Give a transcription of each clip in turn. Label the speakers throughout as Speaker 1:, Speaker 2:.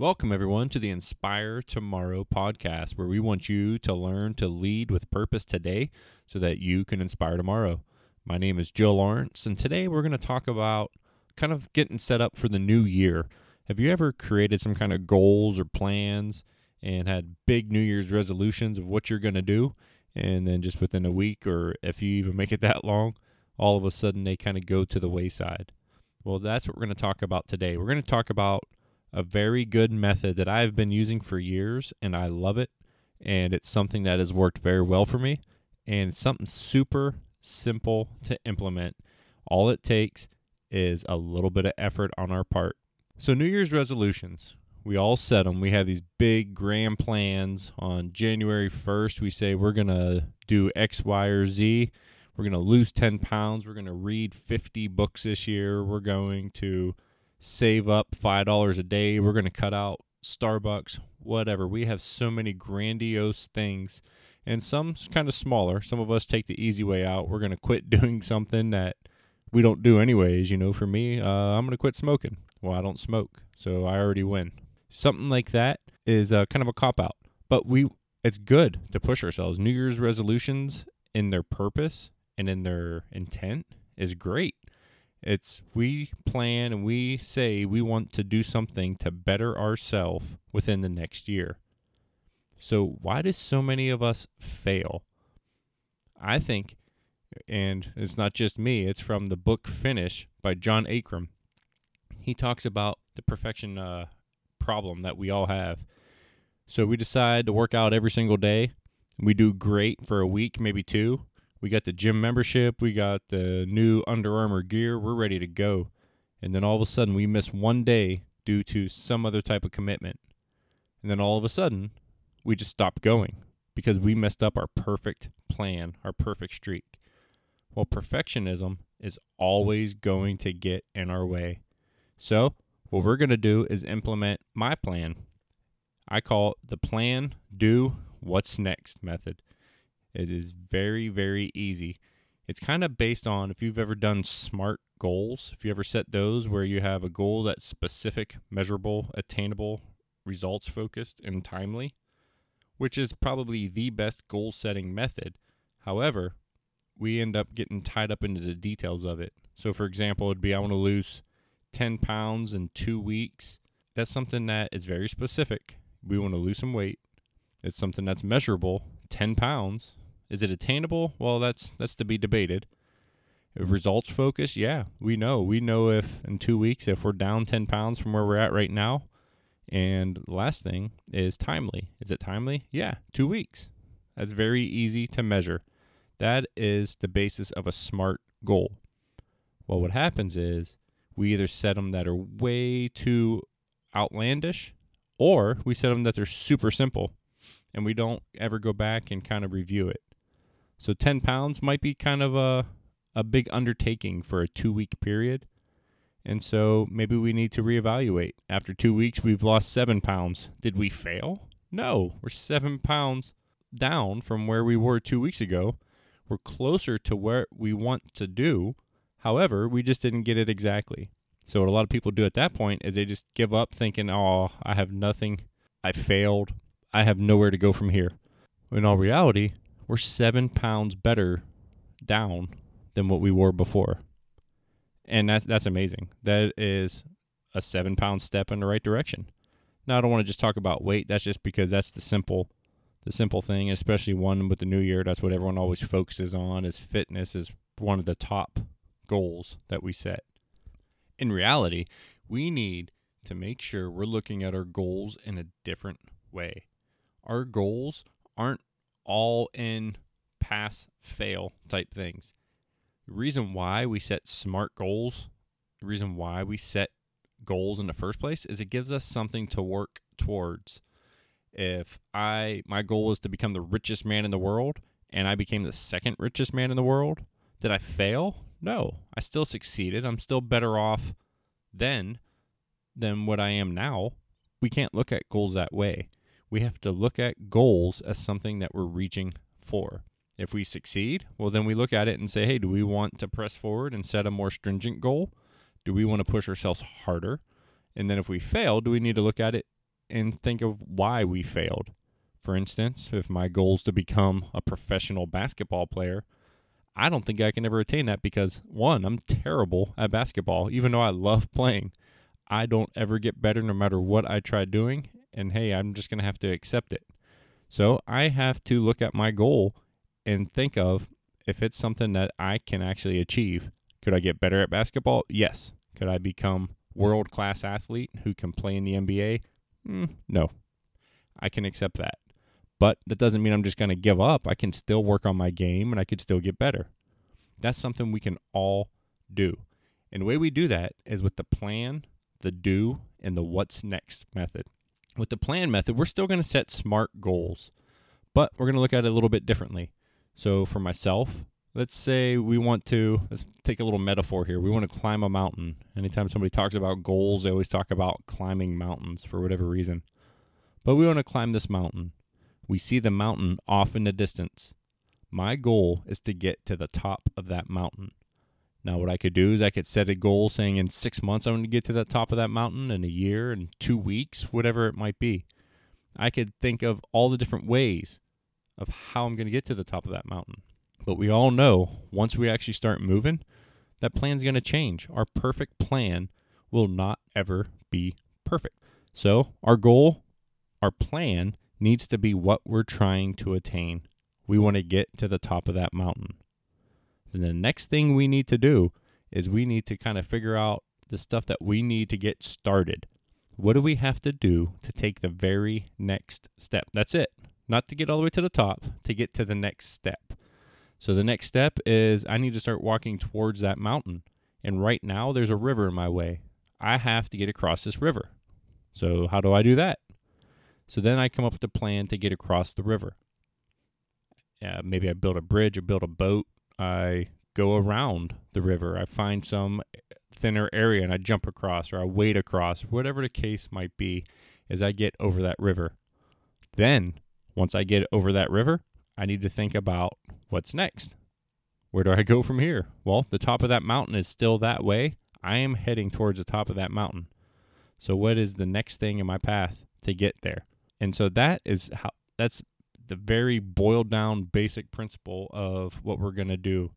Speaker 1: Welcome, everyone, to the Inspire Tomorrow podcast, where we want you to learn to lead with purpose today so that you can inspire tomorrow. My name is Joe Lawrence, and today we're going to talk about kind of getting set up for the new year. Have you ever created some kind of goals or plans and had big New Year's resolutions of what you're going to do? And then just within a week, or if you even make it that long, all of a sudden they kind of go to the wayside. Well, that's what we're going to talk about today. We're going to talk about a very good method that I've been using for years and I love it. And it's something that has worked very well for me. And something super simple to implement. All it takes is a little bit of effort on our part. So, New Year's resolutions, we all set them. We have these big grand plans. On January 1st, we say we're going to do X, Y, or Z. We're going to lose 10 pounds. We're going to read 50 books this year. We're going to save up $5 a day. We're going to cut out Starbucks, whatever. We have so many grandiose things, and some kind of smaller. Some of us take the easy way out. We're going to quit doing something that we don't do anyways. You know, for me, uh, I'm going to quit smoking. Well, I don't smoke, so I already win. Something like that is uh, kind of a cop out, but we it's good to push ourselves. New Year's resolutions in their purpose and in their intent is great. It's we plan and we say we want to do something to better ourselves within the next year. So, why do so many of us fail? I think, and it's not just me, it's from the book Finish by Jon Acuff. He talks about the perfection uh, problem that we all have. So, we decide to work out every single day. We do great for a week, maybe two. We got the gym membership. We got the new Under Armour gear. We're ready to go. And then all of a sudden, we miss one day due to some other type of commitment. And then all of a sudden, we just stop going because we messed up our perfect plan, our perfect streak. Well, perfectionism is always going to get in our way. So, what we're going to do is implement my plan. I call it the plan, do, what's next method. It is very, very easy. It's kind of based on if you've ever done SMART goals, if you ever set those where you have a goal that's specific, measurable, attainable, results focused, and timely, which is probably the best goal setting method. However, we end up getting tied up into the details of it. So, for example, it'd be I want to lose 10 pounds in two weeks. That's something that is very specific. We want to lose some weight. It's something that's measurable 10 pounds. Is it attainable? Well, that's that's to be debated. If mm. results focus, yeah, we know. We know if in two weeks if we're down ten pounds from where we're at right now. And last thing is timely. Is it timely? Yeah, two weeks. That's very easy to measure. That is the basis of a smart goal. Well, what happens is we either set them that are way too outlandish, or we set them that they're super simple, and we don't ever go back and kind of review it. So 10 pounds might be kind of a, a big undertaking for a two week period. And so maybe we need to reevaluate. After two weeks, we've lost seven pounds. Did we fail? No, we're seven pounds down from where we were two weeks ago. We're closer to where we want to do. However, we just didn't get it exactly. So, what a lot of people do at that point is they just give up thinking, oh, I have nothing. I failed. I have nowhere to go from here. In all reality, we're seven pounds better down than what we were before. And that's that's amazing. That is a seven pound step in the right direction. Now I don't want to just talk about weight. That's just because that's the simple the simple thing, especially one with the new year. That's what everyone always focuses on is fitness is one of the top goals that we set. In reality, we need to make sure we're looking at our goals in a different way. Our goals aren't all in pass fail type things. The reason why we set smart goals, the reason why we set goals in the first place is it gives us something to work towards. If I my goal was to become the richest man in the world and I became the second richest man in the world, did I fail? No. I still succeeded. I'm still better off then than what I am now. We can't look at goals that way we have to look at goals as something that we're reaching for. If we succeed, well, then we look at it and say, hey, do we want to press forward and set a more stringent goal? Do we want to push ourselves harder? And then if we fail, do we need to look at it and think of why we failed. For instance, if my goal is to become a professional basketball player, I don't think I can ever attain that because one, I'm terrible at basketball, even though I love playing. I don't ever get better no matter what I try doing. And hey, I'm just going to have to accept it. So I have to look at my goal and think of if it's something that I can actually achieve. Could I get better at basketball? Yes. Could I become world class athlete who can play in the NBA? Mm, no. I can accept that. But that doesn't mean I'm just going to give up. I can still work on my game and I could still get better. That's something we can all do. And the way we do that is with the plan, the do, and the what's next method. With the plan method, we're still going to set smart goals, but we're going to look at it a little bit differently. So for myself, let's say we want to let's take a little metaphor here. We want to climb a mountain. Anytime somebody talks about goals, they always talk about climbing mountains for whatever reason. But we want to climb this mountain. We see the mountain off in the distance. My goal is to get to the top of that mountain. Now, what I could do is I could set a goal saying in six months I'm going to get to the top of that mountain, in a year, in two weeks, whatever it might be. I could think of all the different ways of how I'm going to get to the top of that mountain. But we all know once we actually start moving, that plan's going to change. Our perfect plan will not ever be perfect. So, our goal, our plan needs to be what we're trying to attain. We want to get to the top of that mountain. Then the next thing we need to do is we need to kind of figure out the stuff that we need to get started. What do we have to do to take the very next step? That's it. Not to get all the way to the top, to get to the next step. So the next step is I need to start walking towards that mountain. And right now there's a river in my way. I have to get across this river. So how do I do that? So then I come up with a plan to get across the river. Maybe I build a bridge or build a boat. I go around the river. I find some thinner area and I jump across or I wade across, whatever the case might be, as I get over that river. Then, once I get over that river, I need to think about what's next. Where do I go from here? Well, the top of that mountain is still that way. I am heading towards the top of that mountain. So, what is the next thing in my path to get there? And so that is how that's the very boiled down basic principle of what we're going to do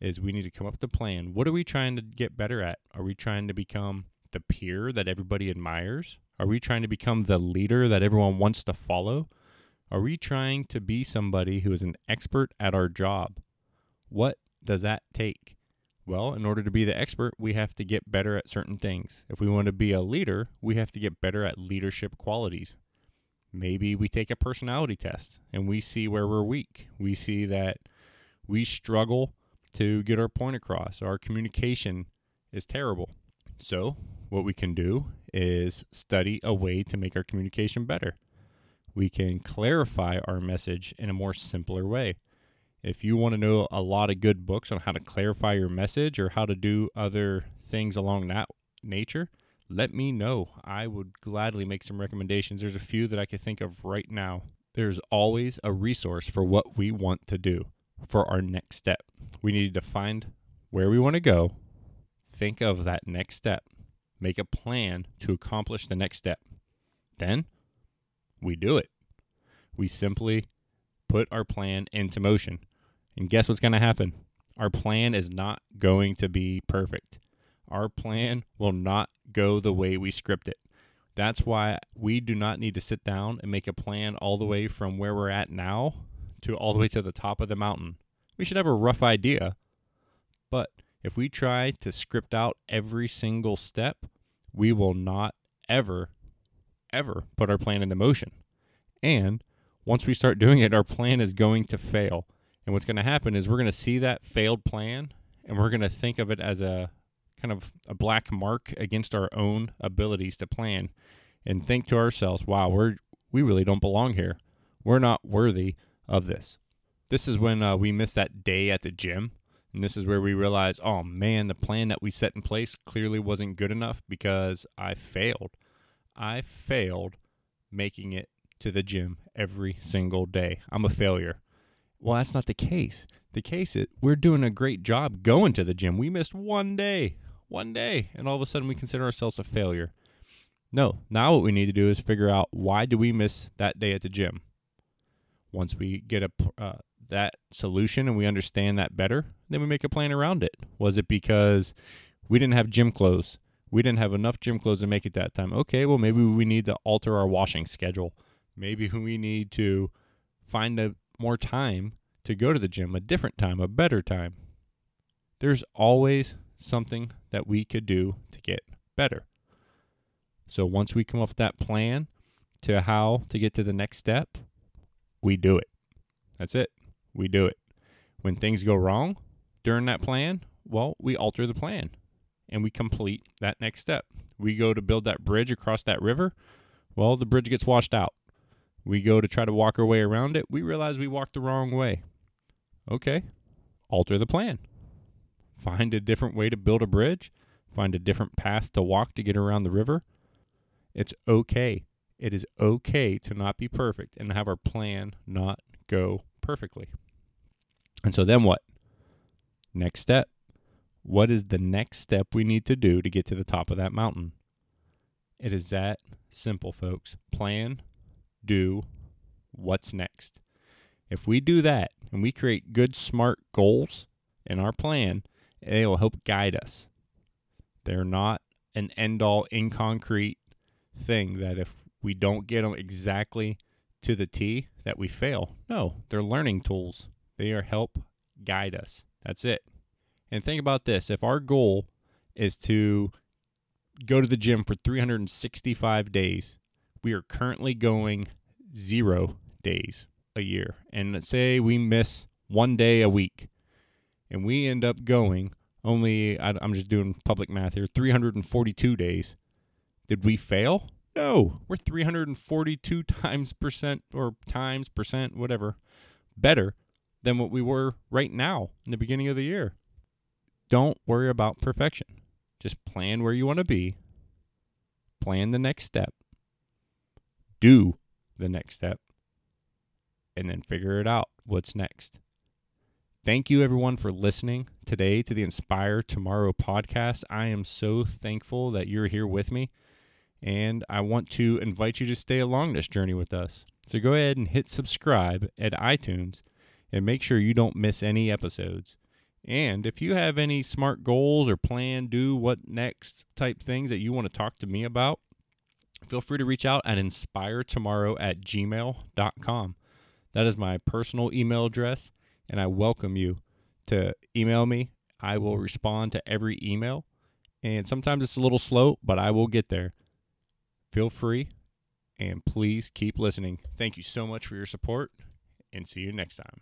Speaker 1: is we need to come up with a plan. What are we trying to get better at? Are we trying to become the peer that everybody admires? Are we trying to become the leader that everyone wants to follow? Are we trying to be somebody who is an expert at our job? What does that take? Well, in order to be the expert, we have to get better at certain things. If we want to be a leader, we have to get better at leadership qualities maybe we take a personality test and we see where we're weak. We see that we struggle to get our point across. Our communication is terrible. So, what we can do is study a way to make our communication better. We can clarify our message in a more simpler way. If you want to know a lot of good books on how to clarify your message or how to do other things along that nature, let me know. I would gladly make some recommendations. There's a few that I could think of right now. There's always a resource for what we want to do for our next step. We need to find where we want to go, think of that next step, make a plan to accomplish the next step. Then we do it. We simply put our plan into motion. And guess what's going to happen? Our plan is not going to be perfect our plan will not go the way we script it. That's why we do not need to sit down and make a plan all the way from where we're at now to all the way to the top of the mountain. We should have a rough idea, but if we try to script out every single step, we will not ever, ever put our plan into motion. And once we start doing it, our plan is going to fail. And what's going to happen is we're going to see that failed plan and we're going to think of it as a kind of a black mark against our own abilities to plan and think to ourselves, wow, we're we really don't belong here. We're not worthy of this. This is when uh, we miss that day at the gym. And this is where we realize, oh man, the plan that we set in place clearly wasn't good enough because I failed. I failed making it to the gym every single day. I'm a failure. Well, that's not the case. The case is we're doing a great job going to the gym. We missed one day one day, and all of a sudden we consider ourselves a failure. No, now what we need to do is figure out why do we miss that day at the gym. Once we get a uh, that solution and we understand that better, then we make a plan around it. Was it because we didn't have gym clothes? We didn't have enough gym clothes to make it that time. Okay, well maybe we need to alter our washing schedule. Maybe we need to find a more time to go to the gym, a different time, a better time. There's always something that we could do to get better. So once we come up with that plan to how to get to the next step, we do it. That's it. We do it. When things go wrong during that plan, well, we alter the plan and we complete that next step. We go to build that bridge across that river. Well, the bridge gets washed out. We go to try to walk our way around it. We realize we walked the wrong way. Okay, alter the plan. Find a different way to build a bridge. Find a different path to walk to get around the river. It's okay. It is okay to not be perfect and have our plan not go perfectly. And so then what? Next step. What is the next step we need to do to get to the top of that mountain? It is that simple, folks. Plan, do, what's next. If we do that and we create good, smart goals in our plan, they will help guide us. They're not an end all in concrete thing that if we don't get them exactly to the T that we fail. No, they're learning tools. They are help guide us. That's it. And think about this. If our goal is to go to the gym for 365 days, we are currently going 0 days a year. And let's say we miss 1 day a week and we end up going only I'm just doing public math here, 342 days. Did we fail? No, we're 342 times percent or times percent, whatever, better than what we were right now in the beginning of the year. Don't worry about perfection. Just plan where you want to be, plan the next step, do the next step, and then figure it out what's next. Thank you, everyone, for listening today to the Inspire Tomorrow podcast. I am so thankful that you're here with me, and I want to invite you to stay along this journey with us. So go ahead and hit subscribe at iTunes and make sure you don't miss any episodes. And if you have any smart goals or plan, do what next type things that you want to talk to me about, feel free to reach out at inspiretomorrow at gmail.com. That is my personal email address and I welcome you to email me. I will mm-hmm. respond to every email, and sometimes it's a little slow, but I will get there. Feel free, and please keep listening. Thank you so much for your support, and see you next time.